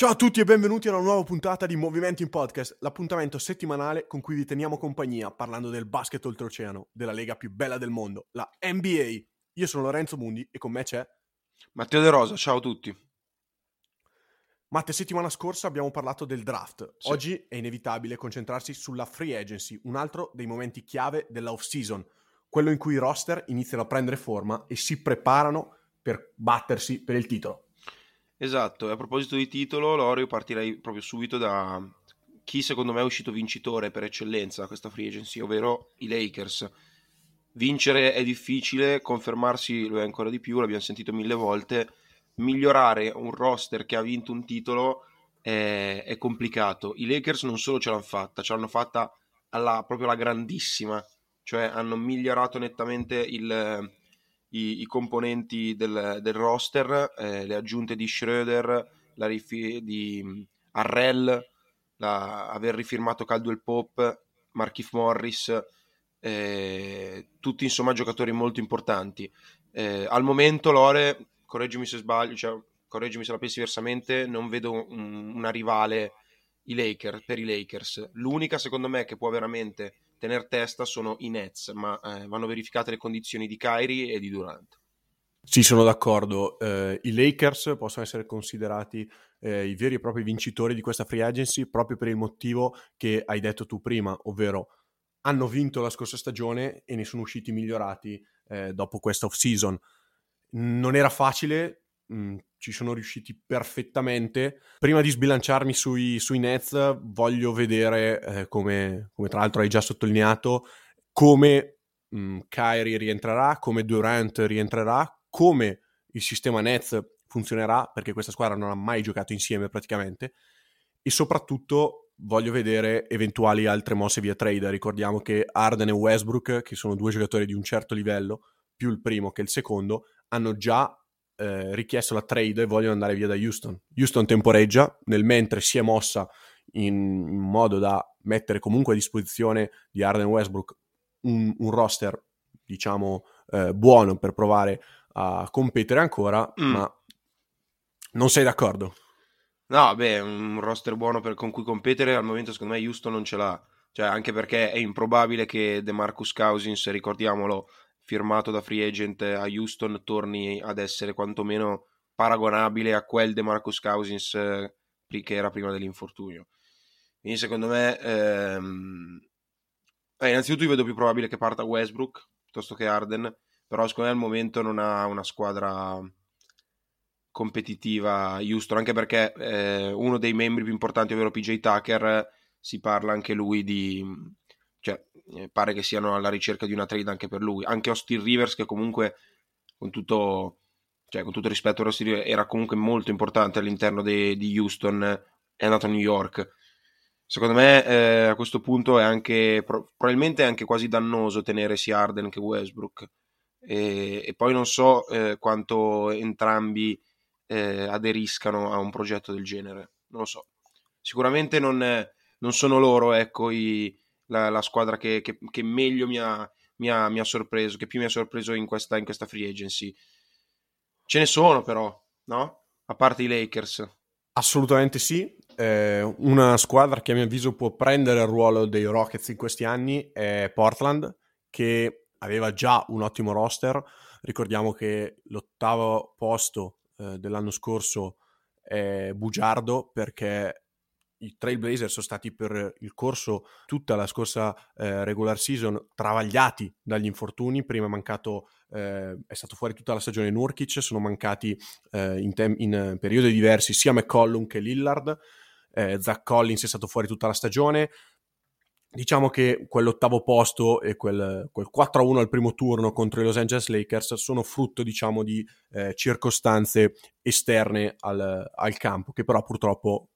Ciao a tutti e benvenuti a una nuova puntata di Movimento in Podcast, l'appuntamento settimanale con cui vi teniamo compagnia parlando del basket oltreoceano, della lega più bella del mondo, la NBA. Io sono Lorenzo Mundi e con me c'è Matteo De Rosa, ciao a tutti. Matte. Settimana scorsa abbiamo parlato del draft. Sì. Oggi è inevitabile concentrarsi sulla free agency, un altro dei momenti chiave della off-season, quello in cui i roster iniziano a prendere forma e si preparano per battersi per il titolo. Esatto, e a proposito di titolo, Loro, io partirei proprio subito da chi secondo me è uscito vincitore per eccellenza da questa free agency, ovvero i Lakers. Vincere è difficile, confermarsi lo è ancora di più, l'abbiamo sentito mille volte. Migliorare un roster che ha vinto un titolo è, è complicato. I Lakers non solo ce l'hanno fatta, ce l'hanno fatta alla, proprio alla grandissima, cioè hanno migliorato nettamente il, i, i componenti del, del roster, eh, le aggiunte di Schroeder, la rifi- di mh, Arrel, la- aver rifirmato Caldwell Pope, Markif Morris, eh, tutti insomma giocatori molto importanti. Eh, al momento Lore, correggimi se sbaglio, cioè, correggimi se la pensi diversamente, non vedo un- una rivale i Lakers, per i Lakers. L'unica secondo me che può veramente tenere testa sono i Nets, ma eh, vanno verificate le condizioni di Kyrie e di Durant. Sì, sono d'accordo. Eh, I Lakers possono essere considerati eh, i veri e propri vincitori di questa free agency proprio per il motivo che hai detto tu prima, ovvero hanno vinto la scorsa stagione e ne sono usciti migliorati eh, dopo questa off-season. Non era facile, mh, ci sono riusciti perfettamente. Prima di sbilanciarmi sui, sui Nets, voglio vedere, eh, come, come tra l'altro hai già sottolineato, come mh, Kyrie rientrerà, come Durant rientrerà, come il sistema Nets funzionerà, perché questa squadra non ha mai giocato insieme praticamente, e soprattutto voglio vedere eventuali altre mosse via trade. Ricordiamo che Arden e Westbrook, che sono due giocatori di un certo livello, più il primo che il secondo, hanno già eh, richiesto la trade e vogliono andare via da Houston. Houston temporeggia, nel mentre si è mossa in, in modo da mettere comunque a disposizione di Arden Westbrook un, un roster, diciamo, eh, buono per provare a competere ancora, Mm. ma non sei d'accordo? No, beh, un roster buono per- con cui competere al momento secondo me Houston non ce l'ha. Cioè, anche perché è improbabile che DeMarcus Cousins, ricordiamolo, firmato da free agent a Houston, torni ad essere quantomeno paragonabile a quel DeMarcus Cousins eh, che era prima dell'infortunio. Quindi secondo me, ehm, eh, innanzitutto io vedo più probabile che parta Westbrook piuttosto che Arden, però secondo me al momento non ha una squadra competitiva Houston, anche perché eh, uno dei membri più importanti, ovvero PJ Tucker, si parla anche lui di... eh, pare che siano alla ricerca di una trade anche per lui. Anche Austin Rivers, che comunque, con tutto, cioè, con tutto rispetto era comunque molto importante all'interno de- di Houston, è andato a New York. Secondo me eh, a questo punto è anche, pro- probabilmente è anche quasi dannoso tenere sia Arden che Westbrook. E, e poi non so eh, quanto entrambi eh, aderiscano a un progetto del genere. Non lo so. Sicuramente non, non sono loro, ecco, i- la, la squadra che, che- che meglio mi ha, mi ha- mi ha sorpreso, che più mi ha sorpreso in questa, in questa free agency. Ce ne sono però, no? A parte i Lakers. Assolutamente sì. Eh, una squadra che a mio avviso può prendere il ruolo dei Rockets in questi anni è Portland, che aveva già un ottimo roster. Ricordiamo che l'ottavo posto eh, dell'anno scorso è bugiardo perché i Trailblazers sono stati per il corso tutta la scorsa eh, regular season travagliati dagli infortuni. Prima è mancato, eh, è stato fuori tutta la stagione Nurkic, sono mancati eh, in, tem- in, periodi diversi sia McCollum che Lillard. Eh, Zach Collins è stato fuori tutta la stagione. Diciamo che quell'ottavo posto e quel, quel 4-1 al primo turno contro i Los Angeles Lakers sono frutto, diciamo, di eh, circostanze esterne al, al campo, che però purtroppo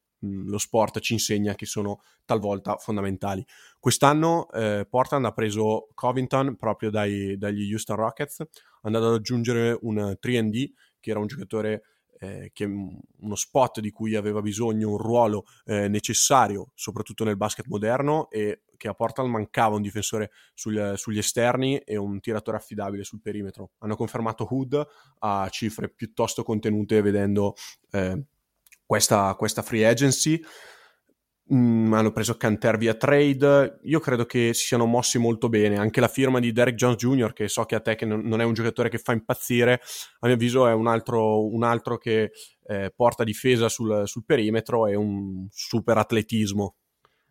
lo sport ci insegna che sono talvolta fondamentali. Quest'anno eh, Portland ha preso Covington proprio dai, dagli Houston Rockets, è andato ad aggiungere un 3D che era un giocatore eh, che uno spot di cui aveva bisogno, un ruolo eh, necessario soprattutto nel basket moderno e che a Portland mancava un difensore sul, sugli esterni e un tiratore affidabile sul perimetro. Hanno confermato Hood a cifre piuttosto contenute vedendo eh, questa, questa free agency. Mm, hanno preso Canter via trade. Io credo che si siano mossi molto bene. Anche la firma di Derek Jones Jr., che so che a te che non è un giocatore che fa impazzire, a mio avviso è un altro, un altro che eh, porta difesa sul, sul, perimetro e un super atletismo.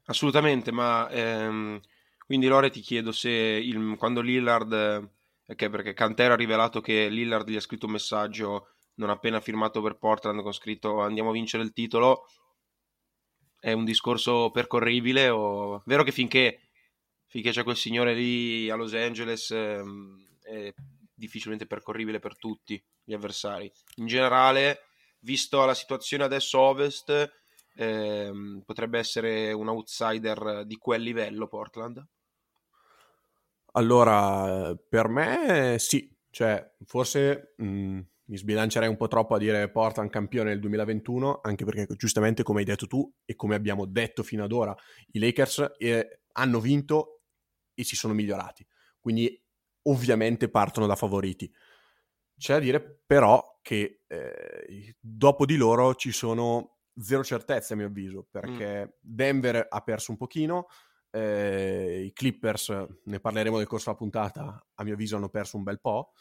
Assolutamente, ma ehm, quindi Lore ti chiedo se il, quando Lillard, okay, perché Canter ha rivelato che Lillard gli ha scritto un messaggio non appena firmato per Portland con scritto andiamo a vincere il titolo, è un discorso percorribile o... Vero che finché, finché c'è quel signore lì a Los Angeles ehm, è difficilmente percorribile per tutti gli avversari. In generale, visto la situazione adesso ovest, ehm, potrebbe essere un outsider di quel livello Portland? Allora, per me sì, cioè forse mh, mi sbilancerei un po' troppo a dire Portland campione nel 2021, anche perché giustamente come hai detto tu e come abbiamo detto fino ad ora, i Lakers eh, hanno vinto e si sono migliorati, quindi ovviamente partono da favoriti. C'è da dire però che eh, dopo di loro ci sono zero certezze a mio avviso, perché mm. Denver ha perso un pochino, eh, i Clippers, ne parleremo nel corso della puntata, a mio avviso hanno perso un bel po',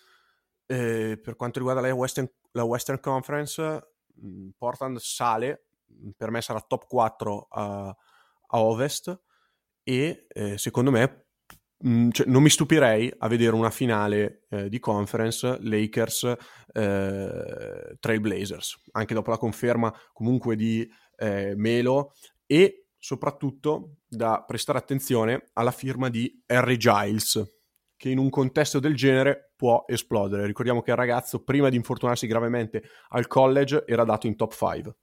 eh, per quanto riguarda la Western, la Western Conference, mm, Portland sale, mm, per me sarà top 4 a, a Ovest e eh, secondo me mh, mm, cioè, non mi stupirei a vedere una finale eh, di conference Lakers eh, Trailblazers, anche dopo la conferma comunque di eh, Melo e soprattutto da prestare attenzione alla firma di Harry Giles che in un contesto del genere può esplodere. Ricordiamo che il ragazzo, prima di infortunarsi gravemente al college, era dato in top 5.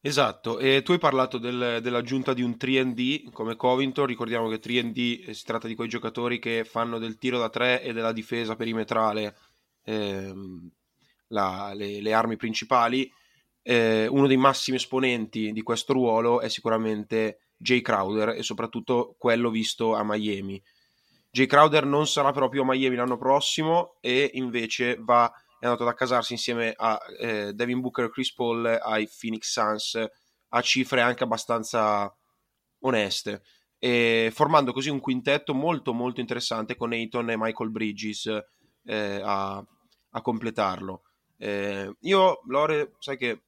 Esatto, e tu hai parlato del, dell'aggiunta di un 3D come Covington, ricordiamo che 3D si tratta di quei giocatori che fanno del tiro da 3 e della difesa perimetrale ehm, la, le, le, armi principali. Eh, uno dei massimi esponenti di questo ruolo è sicuramente Jay Crowder e soprattutto quello visto a Miami. Jay Crowder non sarà proprio a Miami l'anno prossimo e invece va, è andato ad accasarsi insieme a eh, Devin Booker e Chris Paul ai Phoenix Suns a cifre anche abbastanza oneste e formando così un quintetto molto molto interessante con Ayton e Michael Bridges eh, a, a, completarlo. Eh, io, Lore, sai che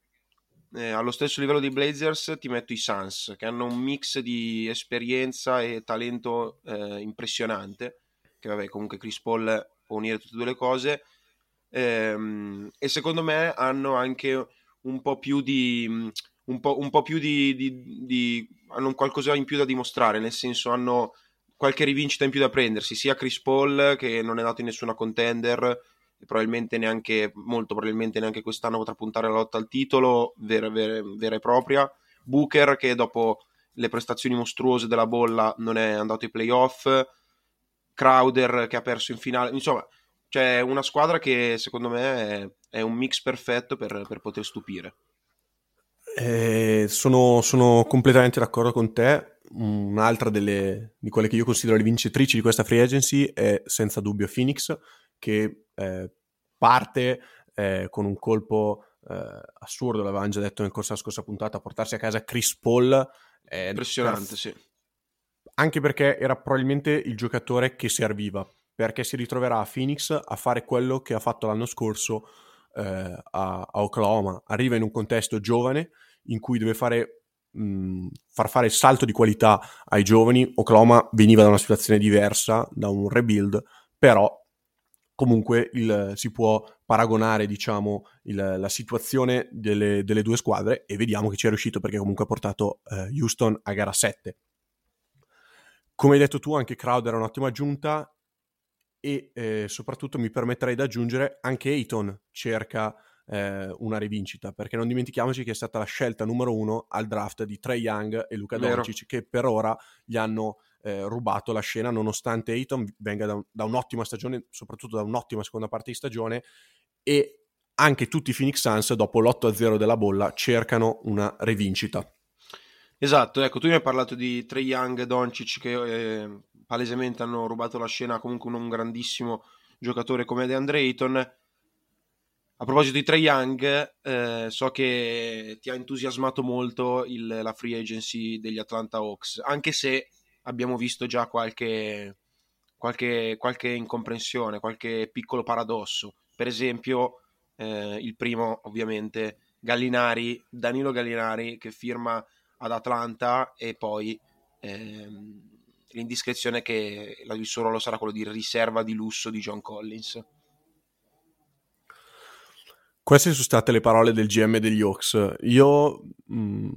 eh, allo stesso livello dei Blazers ti metto i Suns, che hanno un mix di esperienza e talento eh, impressionante, che vabbè comunque Chris Paul può unire tutte e due le cose, ehm, e secondo me hanno anche un po' più di... Un po', un po più di, di, di, hanno qualcosa in più da dimostrare, nel senso hanno qualche rivincita in più da prendersi, sia Chris Paul che non è nato in nessuna contender, probabilmente neanche, molto probabilmente neanche quest'anno potrà puntare alla lotta al titolo vera, vera, vera e propria. Booker che dopo le prestazioni mostruose della bolla non è andato ai playoff, Crowder che ha perso in finale, insomma c'è una squadra che secondo me è, è un mix perfetto per, per poter stupire. Eh, sono, sono, completamente d'accordo con te. Un'altra delle, di quelle che io considero le vincitrici di questa free agency è senza dubbio Phoenix, che eh, parte eh, con un colpo eh, assurdo, l'avevamo già detto nel corso della scorsa puntata, portarsi a casa Chris Paul. Impressionante, per... sì. Anche perché era probabilmente il giocatore che serviva, perché si ritroverà a Phoenix a fare quello che ha fatto l'anno scorso eh, a, a Oklahoma. Arriva in un contesto giovane in cui deve fare mh, far fare il salto di qualità ai giovani. Oklahoma veniva da una situazione diversa, da un rebuild, però comunque il, si può paragonare diciamo il, la situazione delle, delle, due squadre e vediamo che ci è riuscito perché comunque ha portato eh, Houston a gara 7 come hai detto tu anche Crowder è un'ottima aggiunta e eh, soprattutto mi permetterei di aggiungere anche Ayton cerca eh, una rivincita, perché non dimentichiamoci che è stata la scelta numero uno al draft di Trey Young e Luca Doncic, che per ora gli hanno eh, rubato la scena, nonostante Ayton venga da, un, da, un'ottima stagione, soprattutto da un'ottima seconda parte di stagione, e anche tutti i Phoenix Suns, dopo l'8-0 della bolla, cercano una rivincita. Esatto, ecco, tu mi hai parlato di Trey Young e Doncic che eh, palesemente hanno rubato la scena comunque un, un grandissimo giocatore come DeAndre Ayton a proposito di Trey Young, eh, so che ti ha entusiasmato molto il, la free agency degli Atlanta Hawks, anche se abbiamo visto già qualche, qualche, qualche incomprensione, qualche piccolo paradosso. Per esempio, eh, il primo, ovviamente, Gallinari, Danilo Gallinari, che firma ad Atlanta e poi ehm, l'indiscrezione che il suo ruolo sarà quello di riserva di lusso di John Collins. Queste sono state le parole del GM degli Hawks. Io mh, mm,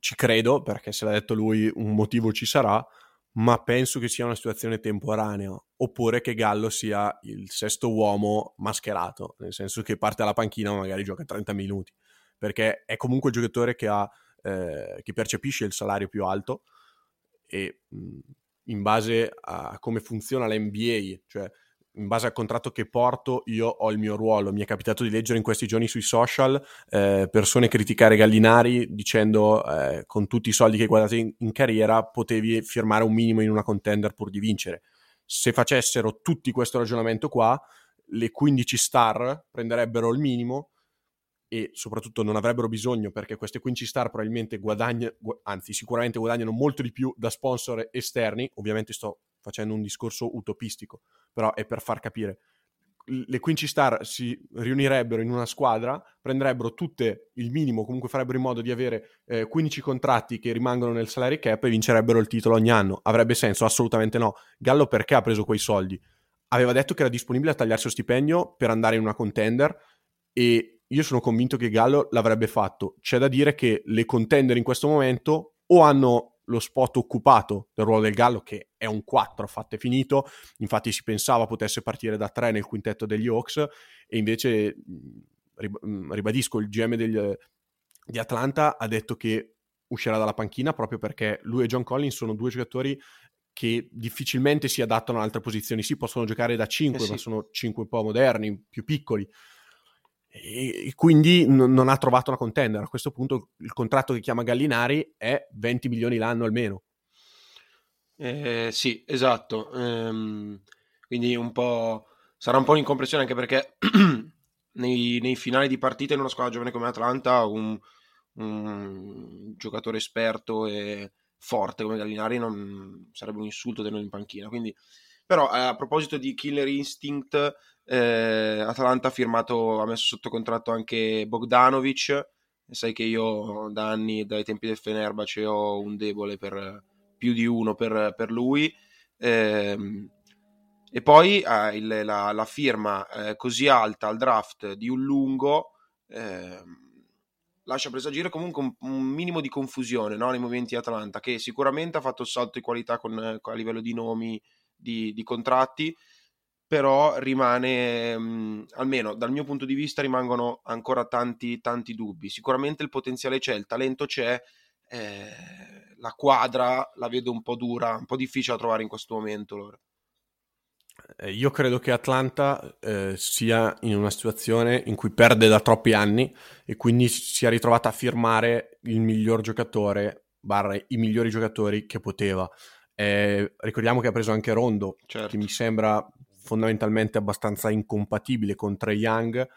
ci credo, perché se l'ha detto lui un motivo ci sarà, ma penso che sia una situazione temporanea, oppure che Gallo sia il sesto uomo mascherato, nel senso che parte dalla panchina ma magari gioca 30 minuti, perché è comunque il giocatore che, ha, eh, che percepisce il salario più alto e mh, mm, in base a come funziona la NBA, cioè in base al contratto che porto io ho il mio ruolo. Mi è capitato di leggere in questi giorni sui social eh, persone criticare Gallinari dicendo eh, con tutti i soldi che hai guadagnato in, in, carriera potevi firmare un minimo in una contender pur di vincere. Se facessero tutti questo ragionamento qua, le 15 star prenderebbero il minimo e soprattutto non avrebbero bisogno perché queste 15 star probabilmente guadagnano, anzi sicuramente guadagnano molto di più da sponsor esterni, ovviamente sto facendo un discorso utopistico, però è per far capire. Le 15 star si riunirebbero in una squadra, prenderebbero tutte il minimo, comunque farebbero in modo di avere eh, 15 contratti che rimangono nel salary cap e vincerebbero il titolo ogni anno. Avrebbe senso? Assolutamente no. Gallo perché ha preso quei soldi? Aveva detto che era disponibile a tagliarsi lo stipendio per andare in una contender e io sono convinto che Gallo l'avrebbe fatto. C'è da dire che le contender in questo momento o hanno lo spot occupato del ruolo del Gallo, che è un 4 fatto e finito, infatti si pensava potesse partire da 3 nel quintetto degli Hawks, e invece, ribadisco, il GM degli, di Atlanta ha detto che uscirà dalla panchina proprio perché lui e John Collins sono due giocatori che difficilmente si adattano ad altre posizioni. Sì, possono giocare da 5, eh sì. ma sono 5 un po' moderni, più piccoli e quindi n- non ha trovato una contender. A questo punto il contratto che chiama Gallinari è 20 milioni l'anno almeno. Eh, sì, esatto. Ehm, quindi un po'... sarà un po' un'incompressione anche perché nei, nei, finali di partita in una squadra giovane come Atlanta un, un giocatore esperto e forte come Gallinari non sarebbe un insulto tenerlo in panchina. Quindi, però, a proposito di Killer Instinct, eh, Atalanta ha firmato, ha messo sotto contratto anche Bogdanovic. Sai che io da anni, dai tempi del Fenerbahce, ho un debole per più di uno per, per lui. Eh, e poi eh, il, la, la, firma eh, così alta al draft di un lungo ehm, lascia presagire comunque un, un minimo di confusione no, nei movimenti Atalanta, che sicuramente ha fatto il salto di qualità con, a livello di nomi, di, di contratti, però rimane, mh, mhmm, almeno dal mio punto di vista, rimangono ancora tanti, tanti dubbi. Sicuramente il potenziale c'è, il talento c'è, eh, la quadra la vedo un po' dura, un po' difficile da trovare in questo momento. Allora. Eh, io credo che Atlanta eh, sia in una situazione in cui perde da troppi anni e quindi sia ritrovata a firmare il miglior giocatore, barra i migliori giocatori che poteva. Eh, ricordiamo che ha preso anche Rondo, certo. che mi sembra fondamentalmente abbastanza incompatibile con Trey Young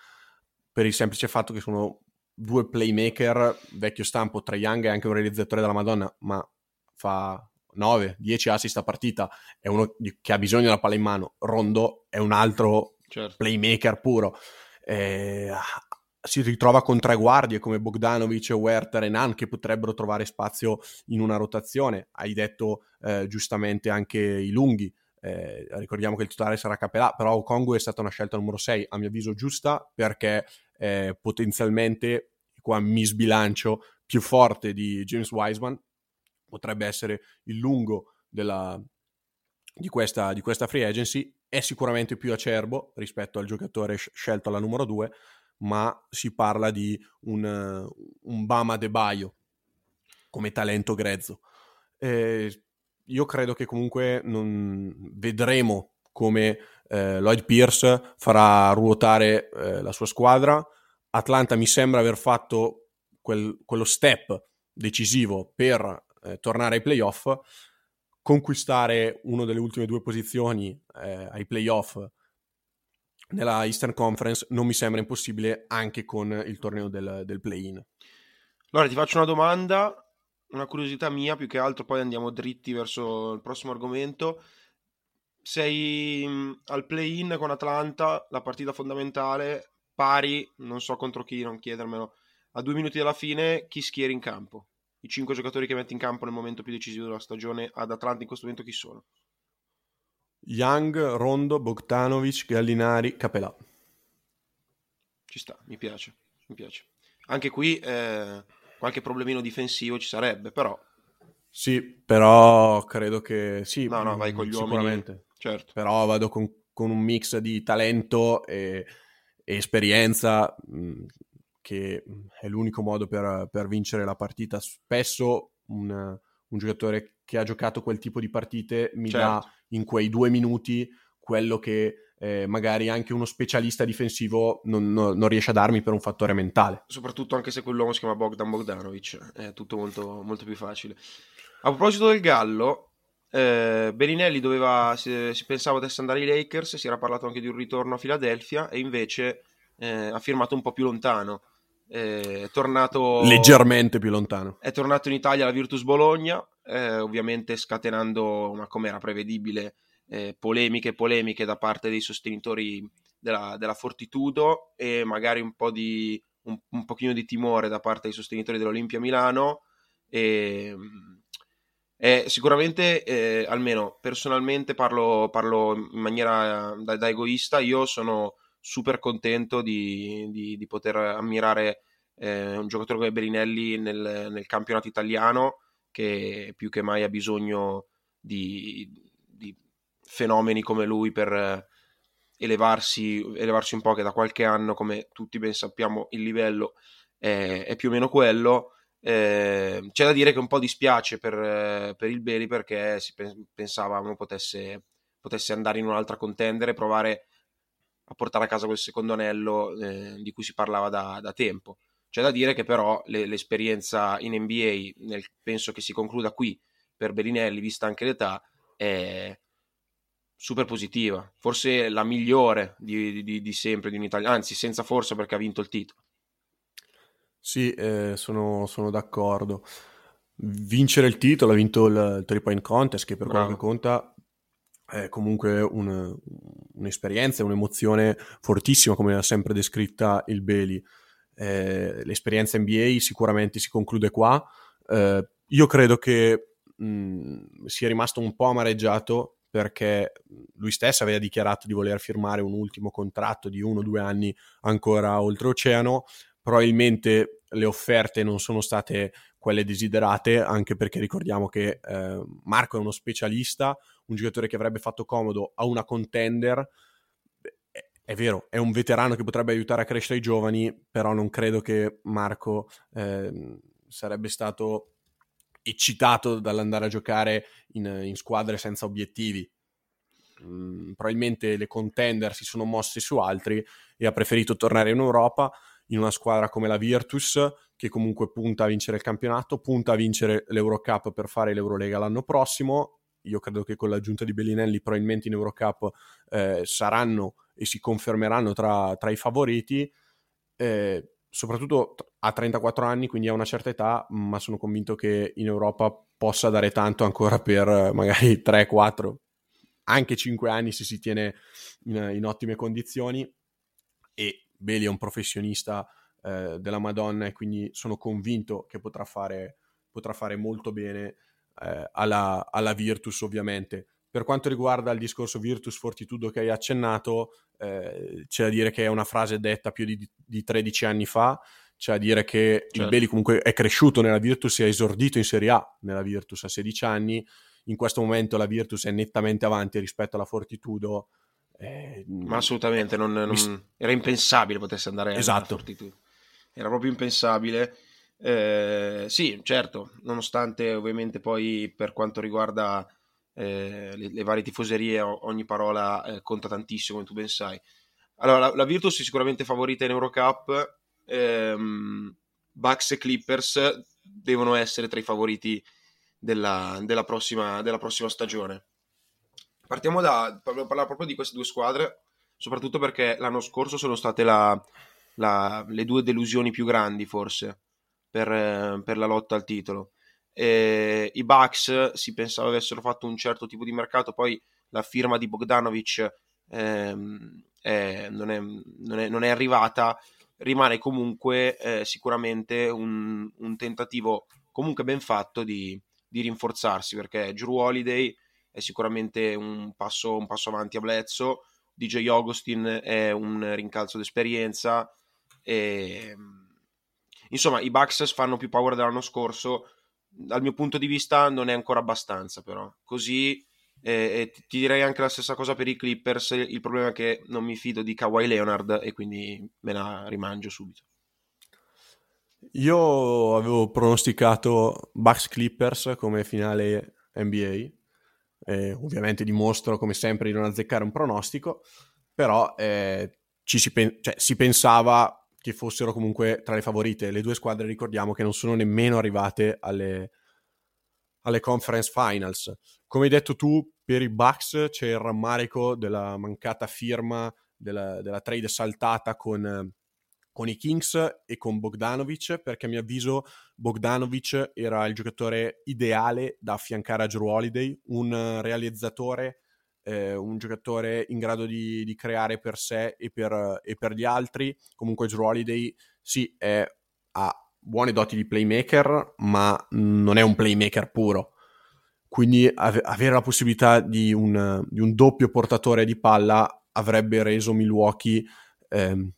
per il semplice fatto che sono due playmaker vecchio stampo. Trey Young è anche un realizzatore della Madonna, ma fa 9, 10 assist a partita, è uno che ha bisogno della palla in mano. Rondo è un altro certo. playmaker puro. Eh, si ritrova con tre guardie come Bogdanovic, Werther e Nan che potrebbero trovare spazio in una rotazione. Hai detto eh, giustamente anche i lunghi. Eh, ricordiamo che il titolare sarà Capelà, però Okongo è stata una scelta numero 6, a mio avviso giusta, perché eh, potenzialmente, qua mi sbilancio, più forte di James Wiseman, potrebbe essere il lungo della, di, questa, di questa free agency, è sicuramente più acerbo rispetto al giocatore scelto alla numero 2, ma si parla di un, un Bama De Baio come talento grezzo. Eh, io credo che comunque non... vedremo come eh, Lloyd Pierce farà ruotare eh, la sua squadra. Atlanta mi sembra aver fatto quel, quello step decisivo per eh, tornare ai playoff, conquistare una delle ultime due posizioni eh, ai playoff nella Eastern Conference non mi sembra impossibile anche con il torneo del, del play-in. Allora ti faccio una domanda, una curiosità mia più che altro, poi andiamo dritti verso il prossimo argomento. Sei mm, al play-in con Atlanta, la partita fondamentale, pari, non so contro chi, non chiedermelo, a due minuti dalla fine, chi schieri in campo? I cinque giocatori che metti in campo nel momento più decisivo della stagione ad Atlanta in questo momento chi sono? Young, Rondo, Bogdanovic, Gallinari, Capelà. Ci sta, mi piace, mi piace. Anche qui eh, qualche problemino difensivo ci sarebbe, però... Sì, però credo che sì. No, no, vai con gli sicuramente. uomini. Certo. Però vado con, con, un mix di talento e, e esperienza mh, che è l'unico modo per, per, vincere la partita. Spesso un, un, giocatore che ha giocato quel tipo di partite mi certo. dà in quei due minuti quello che eh, magari anche uno specialista difensivo non, non, non, riesce a darmi per un fattore mentale. Soprattutto anche se quell'uomo si chiama Bogdan Bogdanovic, è tutto molto, molto più facile. A proposito del Gallo, eh, Bellinelli doveva, si, si, pensava potesse andare ai Lakers, si era parlato anche di un ritorno a Filadelfia e invece eh, ha firmato un po' più lontano. Eh, è tornato leggermente più lontano. È tornato in Italia la Virtus Bologna, eh, ovviamente scatenando una come era prevedibile eh, polemiche e polemiche da parte dei sostenitori della, della Fortitudo e magari un po' di un, un pochino di timore da parte dei sostenitori dell'Olimpia Milano. E eh, sicuramente eh, almeno personalmente parlo, parlo in maniera da, da, egoista io sono super contento di, di, di poter ammirare eh, un giocatore come Berinelli nel, nel campionato italiano che più che mai ha bisogno di, di fenomeni come lui per elevarsi, elevarsi, un po', che da qualche anno, come tutti ben sappiamo, il livello è, è più o meno quello. Eh, c'è da dire che un po' dispiace per, per il Beli perché si pensavamo potesse, potesse andare in un'altra contendere e provare a portare a casa quel secondo anello eh, di cui si parlava da, da tempo. C'è da dire che però le, l'esperienza in NBA, nel, penso che si concluda qui per Bellinelli, vista anche l'età, è super positiva. Forse la migliore di, di, di sempre di un italiano, anzi senza forse perché ha vinto il titolo. Sì, eh, sono, sono, d'accordo. Vincere il titolo, ha vinto il, il 3 point contest, che per Bravo. quello che conta è comunque un, un'esperienza, un'emozione fortissima, come ha sempre descritta il Beli eh, l'esperienza NBA sicuramente si conclude qua. Eh, io credo che mh, sia rimasto un po' amareggiato perché lui stesso aveva dichiarato di voler firmare un ultimo contratto di uno o due anni ancora oltreoceano. Probabilmente le offerte non sono state quelle desiderate, anche perché ricordiamo che eh, Marco è uno specialista, un giocatore che avrebbe fatto comodo a una contender è vero, è un veterano che potrebbe aiutare a crescere i giovani, però non credo che Marco eh, sarebbe stato eccitato dall'andare a giocare in, in squadre senza obiettivi. Mm, probabilmente le contender si sono mosse su altri e ha preferito tornare in Europa in una squadra come la Virtus che comunque punta a vincere il campionato, punta a vincere l'Eurocup per fare l'Eurolega l'anno prossimo. Io credo che con l'aggiunta di Bellinelli probabilmente in Eurocup eh, saranno e si confermeranno tra, tra i favoriti, eh, soprattutto a 34 anni, quindi a una certa età, ma sono convinto che in Europa possa dare tanto ancora per magari 3, 4, anche 5 anni se si tiene in, in ottime condizioni. E Beli è un professionista eh, della Madonna e quindi sono convinto che potrà fare, potrà fare molto bene eh, alla, alla, Virtus ovviamente. Per quanto riguarda il discorso Virtus Fortitudo che hai accennato, eh, c'è da dire che è una frase detta più di, di 13 anni fa, c'è da dire che certo. il Beli comunque è cresciuto nella Virtus e ha esordito in Serie A nella Virtus a 16 anni, in questo momento la Virtus è nettamente avanti rispetto alla Fortitudo. Eh, Ma assolutamente, non, non, mi... era impensabile potesse andare esatto. Fortitudo. Era proprio impensabile. Eh, sì, certo, nonostante ovviamente poi per quanto riguarda eh, le, le, varie tifoserie ogni parola eh, conta tantissimo, come tu ben sai. Allora, la, la Virtus è sicuramente favorita in Eurocup, ehm, Bucks e Clippers devono essere tra i favoriti della, della, prossima, della prossima stagione. Partiamo da parlare proprio di queste due squadre, soprattutto perché l'anno scorso sono state la, la, le due delusioni più grandi, forse, per, per la lotta al titolo. E I Bucks si pensava avessero fatto un certo tipo di mercato, poi la firma di Bogdanovic ehm, è, non, è, non, è, non, è, arrivata. Rimane comunque eh, sicuramente un, un, tentativo comunque ben fatto di, di rinforzarsi perché Drew Holiday è sicuramente un passo, un passo avanti a Bledsoe, DJ Augustin è un rincalzo d'esperienza e insomma i Bucks fanno più paura dell'anno scorso. Dal mio punto di vista non è ancora abbastanza però. Così eh, ti direi anche la stessa cosa per i Clippers. Il problema è che non mi fido di Kawhi Leonard e quindi me la rimangio subito. Io avevo pronosticato Bucks Clippers come finale NBA. Eh, ovviamente dimostro come sempre di non azzeccare un pronostico, però eh, ci si, pen- cioè, si pensava che fossero comunque tra le favorite. Le due squadre ricordiamo che non sono nemmeno arrivate alle, alle conference finals. Come hai detto tu, per i Bucks c'è il rammarico della mancata firma della, della trade saltata con con i Kings e con Bogdanovic, perché a mio avviso Bogdanovic era il giocatore ideale da affiancare a Drew Holiday, un realizzatore, eh, un giocatore in grado di, di creare per sé e per, e per, gli altri. Comunque Drew Holiday sì, è, ha buone doti di playmaker, ma non è un playmaker puro. Quindi ave- avere la possibilità di un, di un, doppio portatore di palla avrebbe reso Milwaukee... Ehm,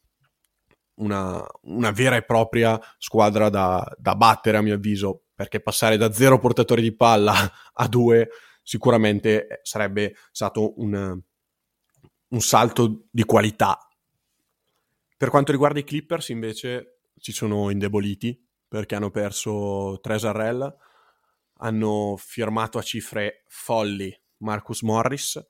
una, una vera e propria squadra da, da, battere, a mio avviso, perché passare da zero portatori di palla a due sicuramente sarebbe stato un, un salto di qualità. Per quanto riguarda i Clippers, invece, si sono indeboliti perché hanno perso Tresarrell, hanno firmato a cifre folli Marcus Morris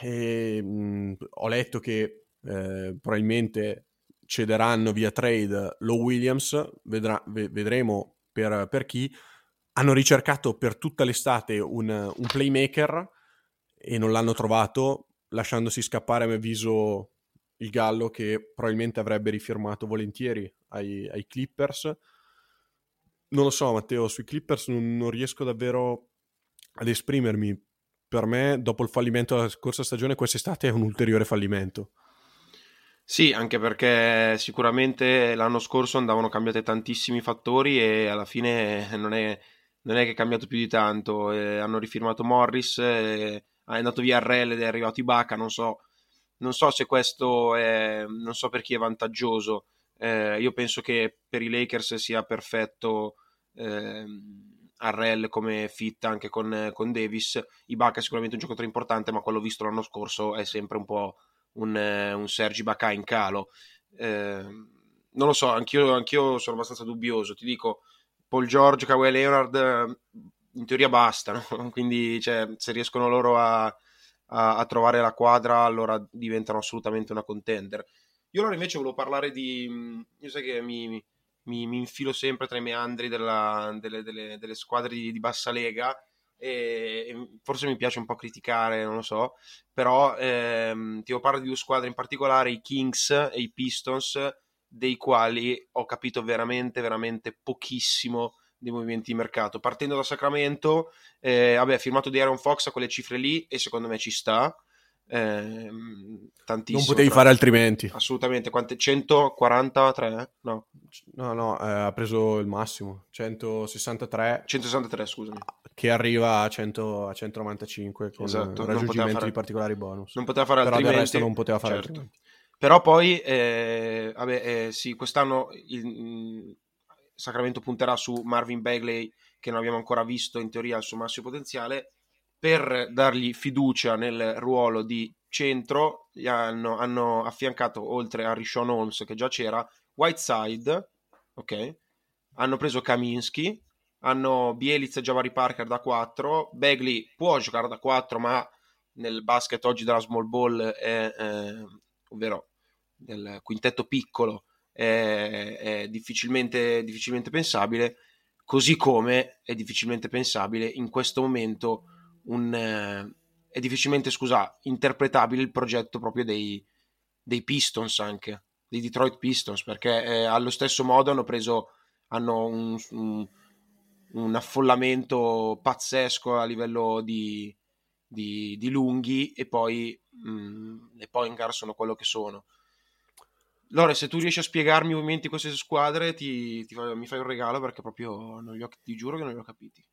e mh, ho letto che eh, probabilmente cederanno via trade Low Williams, vedrà, vedremo per, per, chi. Hanno ricercato per tutta l'estate un, un, playmaker e non l'hanno trovato, lasciandosi scappare a mio avviso il Gallo che probabilmente avrebbe rifirmato volentieri ai, ai Clippers. Non lo so, Matteo, sui Clippers non, non riesco davvero ad esprimermi. Per me, dopo il fallimento della scorsa stagione, quest'estate è un ulteriore fallimento. Sì, anche perché sicuramente l'anno scorso andavano cambiati tantissimi fattori e alla fine non è, non è che è cambiato più di tanto. Eh, hanno rifirmato Morris, eh, è andato via RL ed è arrivato Ibaka, non so, non so se questo è, non so per chi è vantaggioso. Eh, io penso che per i Lakers sia perfetto eh, RL come fit anche con, con Davis. Ibaka è sicuramente un giocatore importante, ma quello visto l'anno scorso è sempre un po' un, un Sergi Bacà in calo. Eh, non lo so, anch'io, anch'io, sono abbastanza dubbioso. Ti dico, Paul George, Kawhi Leonard, eh, in teoria bastano. Quindi, cioè, se riescono loro a, a, a, trovare la quadra, allora diventano assolutamente una contender. Io allora invece volevo parlare di... Io sai che mi, mi, mi infilo sempre tra i meandri della, delle, delle, delle, squadre di, di bassa lega e forse mi piace un po' criticare, non lo so, però ehm, ti parlo di due squadre in particolare, i Kings e i Pistons, dei quali ho capito veramente, veramente pochissimo dei movimenti di mercato. Partendo da Sacramento, eh, vabbè, ha firmato di Aaron Fox a quelle cifre lì e secondo me ci sta. ehm, tantissimo. Non potevi tra- fare altrimenti. Assolutamente, quante? 143? No, No, no, eh, ha preso il massimo, 163, 163, scusami. che arriva a, 100 a 195 con Esatto, raggiungimento fare- di particolari bonus. Non poteva fare Però del resto non poteva fare certo. altrimenti. Però poi, eh, vabbè, eh, sì, quest'anno il mm, Sacramento punterà su Marvin Bagley, che non abbiamo ancora visto in teoria il suo massimo potenziale, per dargli fiducia nel ruolo di centro. Hanno, hanno affiancato, oltre a Rishon Holmes, che già c'era, Whiteside, ok? Hanno preso Kaminsky, hanno Bielitz e Jabari Parker da 4. Bagley può giocare da 4, ma nel basket oggi della small ball è, eh, ovvero nel quintetto piccolo è, è difficilmente, difficilmente pensabile così come è difficilmente pensabile in questo momento un, è difficilmente scusa interpretabile il progetto proprio dei, dei Pistons anche dei Detroit Pistons perché eh, allo stesso modo hanno preso hanno un, un, un affollamento pazzesco a livello di, di, di lunghi e poi mh, le Poingar sono quello che sono. Lore, se tu riesci a spiegarmi i movimenti di queste squadre, ti, ti mi fai un regalo perché proprio non li ho, ti giuro che non li ho capiti.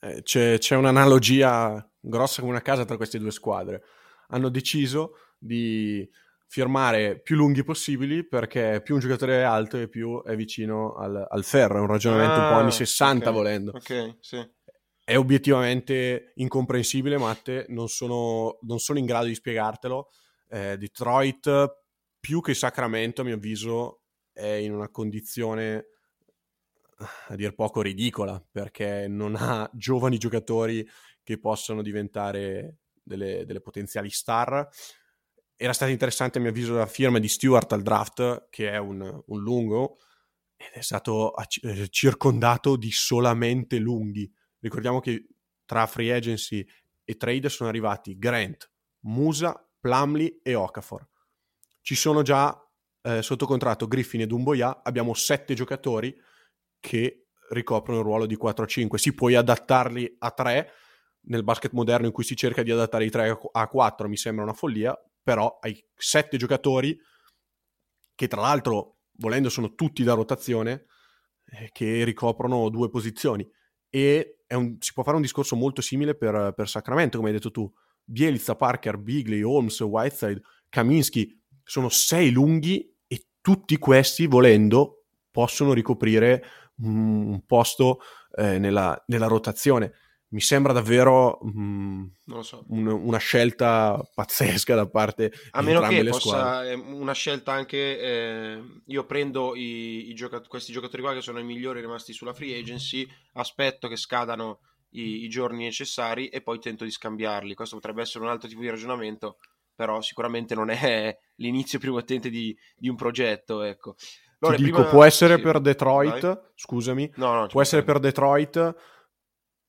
Eh, c'è, c'è un'analogia grossa come una casa tra queste due squadre. Hanno deciso di firmare più lunghi possibili perché più un giocatore è alto e più è vicino al, al ferro. È un ragionamento un po' Ah, anni 60 ok, volendo. Ok, sì. È obiettivamente incomprensibile, Matte. Non sono, non sono in grado di spiegartelo. Eh, Detroit, più che Sacramento, a mio avviso, è in una condizione a dir poco ridicola perché non ha giovani giocatori che possono diventare delle, delle potenziali star. Era stata interessante, a mio avviso, la firma di Stewart al draft, che è un, un lungo, ed è stato ac- eh, circondato di solamente lunghi. Ricordiamo che tra free agency e trade sono arrivati Grant, Musa, Plumlee e Okafor. Ci sono già eh, sotto contratto Griffin e Dumboya, abbiamo sette giocatori che ricoprono il ruolo di 4-5. Si puoi adattarli a 3 nel basket moderno in cui si cerca di adattare i 3 a 4, mi sembra una follia, però hai 7 giocatori che tra l'altro, volendo, sono tutti da rotazione, eh, che ricoprono due posizioni. E un- si può fare un discorso molto simile per, per Sacramento, come hai detto tu. Bielitsa, Parker, Bigley, Holmes, Whiteside, Kaminsky sono sei lunghi e tutti questi, volendo, possono ricoprire un, posto eh, nella, nella rotazione. Mi sembra davvero mm, Non lo so. un- una scelta pazzesca da parte A di meno entrambe che le possa, squadre. è una scelta anche, eh, io prendo i, i gioca- questi giocatori qua che sono i migliori rimasti sulla free agency, aspetto che scadano i, i giorni necessari e poi tento di scambiarli. Questo potrebbe essere un altro tipo di ragionamento, però sicuramente non è l'inizio più attente di, di un progetto. Ecco. Lore, Ti dico, prima- può essere sì, per Detroit, vai. scusami, No, no, può essere per Detroit,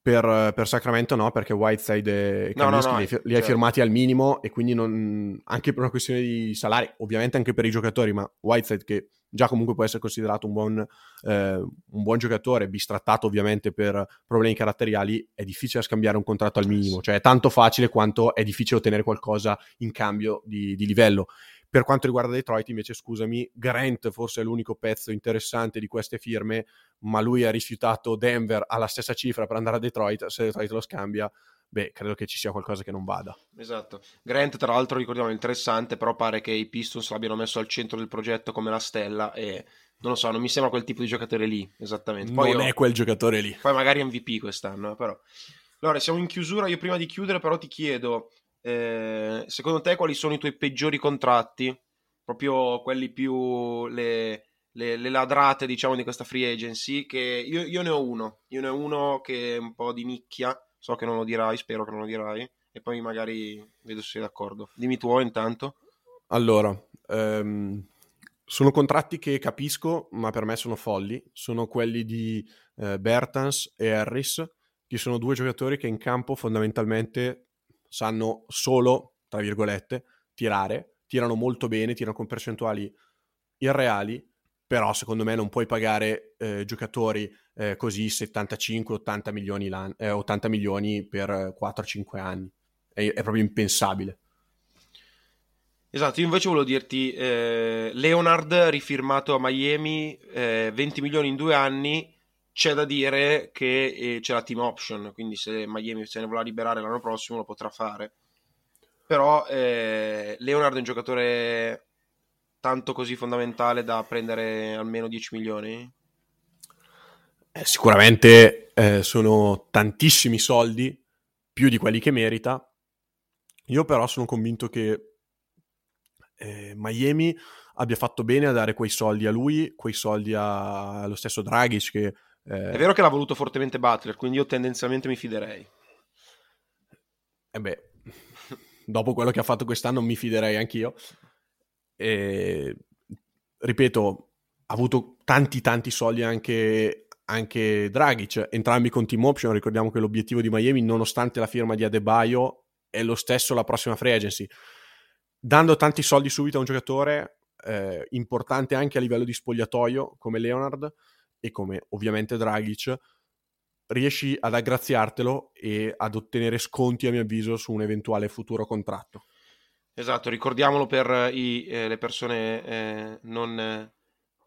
per, per Sacramento no, perché Whiteside e No, no, Kaminsky no, li, hai li hai certo. firmati al minimo e quindi non, anche per una questione di salari, ovviamente anche per i giocatori, ma Whiteside che già comunque può essere considerato un buon, eh, un buon giocatore, bistrattato ovviamente per problemi caratteriali, è difficile scambiare un contratto al minimo, cioè è tanto facile quanto è difficile ottenere qualcosa in cambio di, di livello. Per quanto riguarda Detroit, invece, scusami, Grant forse è l'unico pezzo interessante di queste firme, ma lui ha rifiutato Denver alla stessa cifra per andare a Detroit. Se Detroit lo scambia, beh, credo che ci sia qualcosa che non vada. Esatto. Grant, tra l'altro, ricordiamo, è interessante, però pare che i Pistons l'abbiano messo al centro del progetto come la stella e non lo so, non mi sembra quel tipo di giocatore lì, esattamente. Poi, non io- è quel giocatore lì. poi magari MVP quest'anno, eh, però. Allora, siamo in chiusura, io prima di chiudere però ti chiedo, eh, secondo te quali sono i tuoi peggiori contratti? Proprio quelli più le, le- le ladrate, diciamo, di questa free agency, che io, io ne ho uno, io ne ho uno che è un po' di nicchia, so che non lo dirai, spero che non lo dirai, e poi magari vedo se sei d'accordo. Dimmi tuo intanto. Allora, ehm, sono contratti che capisco, ma per me sono folli. Sono quelli di eh, Bertans e Harris, che sono due giocatori che in campo fondamentalmente sanno solo, tra virgolette, tirare. Tirano molto bene, tirano con percentuali irreali, però secondo me non puoi pagare eh, giocatori eh, così 75-80 milioni, eh, 80 milioni per eh, 4-5 anni. È, è proprio impensabile. Esatto, io invece volevo dirti, eh, Leonard rifirmato a Miami, eh, 20 milioni in due anni, c'è da dire che eh, c'è la team option, quindi se Miami se ne vuole liberare l'anno prossimo lo potrà fare. Però eh, Leonard è un giocatore tanto così fondamentale da prendere almeno 10 milioni? Eh, sicuramente eh, sono tantissimi soldi, più di quelli che merita. Io però sono convinto che eh, Miami abbia fatto bene a dare quei soldi a lui, quei soldi a, allo stesso Dragic che... Eh... È vero che l'ha voluto fortemente Butler, quindi io tendenzialmente mi fiderei. E beh, dopo quello che ha fatto quest'anno mi fiderei anch'io. E, ripeto, ha avuto tanti tanti soldi anche, anche Dragic, entrambi con team option, ricordiamo che l'obiettivo di Miami, nonostante la firma di Adebayo, è lo stesso la prossima free agency dando tanti soldi subito a un giocatore eh, importante anche a livello di spogliatoio come Leonard e come ovviamente Dragic, riesci ad aggraziartelo e ad ottenere sconti, a mio avviso, su un eventuale futuro contratto. Esatto, ricordiamolo per i, eh, le persone eh, non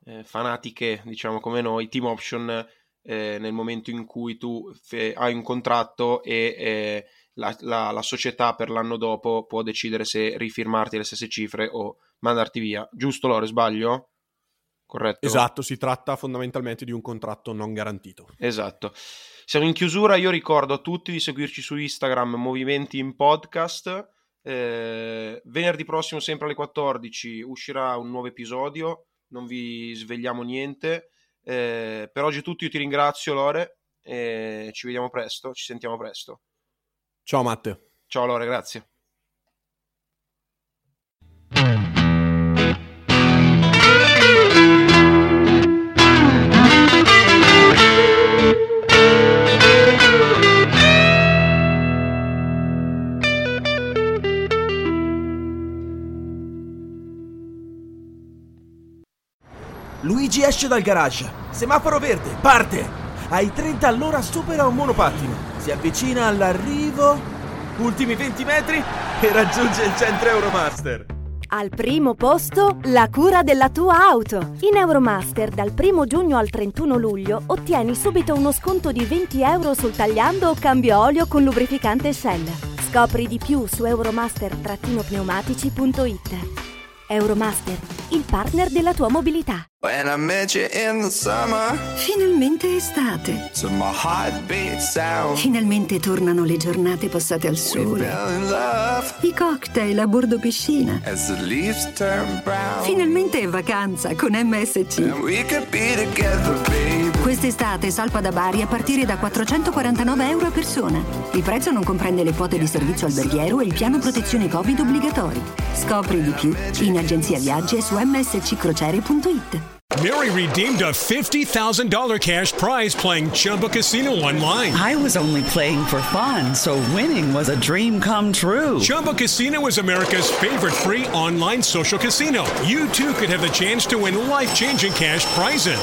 eh, fanatiche, diciamo come noi, team option eh, nel momento in cui tu fe- hai un contratto e eh, la, la, la, società per l'anno dopo può decidere se rifirmarti le stesse cifre o mandarti via. Giusto Lore, sbaglio? Corretto? Esatto, si tratta fondamentalmente di un contratto non garantito. Esatto. Siamo in chiusura, io ricordo a tutti di seguirci su Instagram Movimenti in Podcast. Eh, venerdì prossimo, sempre alle 14, uscirà un nuovo episodio, non vi svegliamo niente. Eh, per oggi è tutto, io ti ringrazio Lore, e ci vediamo presto, ci sentiamo presto. Ciao Matte. Ciao Lore, grazie. Luigi esce dal garage. Semaforo verde, parte! Ai 30 all'ora supera un monopattino. Si avvicina all'arrivo. Ultimi 20 metri e raggiunge il centro Euromaster. Al primo posto, la cura della tua auto. In Euromaster dal 1 giugno al 31 luglio ottieni subito uno sconto di 20 euro sul tagliando o cambio olio con lubrificante Shell. Scopri di più su euromaster-pneumatici.it. Euromaster, il partner della tua mobilità. When I met you in the summer, Finalmente estate. to my heartbeat sound, Finalmente tornano le giornate passate al we sole. fell in love I cocktail a bordo piscina. as the leaves turn brown. Finalmente è vacanza con MSC. And we could be together, baby. Quest'estate salpa da Bari a partire da 449 euro a persona. Il prezzo non comprende le quote di servizio alberghiero e il piano protezione Covid obbligatori. Scopri di più in agenzia viaggi e su msccrociere.it. Mary redeemed a $50,000 cash prize playing Chumba Casino online. I was only playing for fun, so winning was a dream come true. Chumba Casino is America's favorite free online social casino. You too could have the chance to win life changing cash prizes.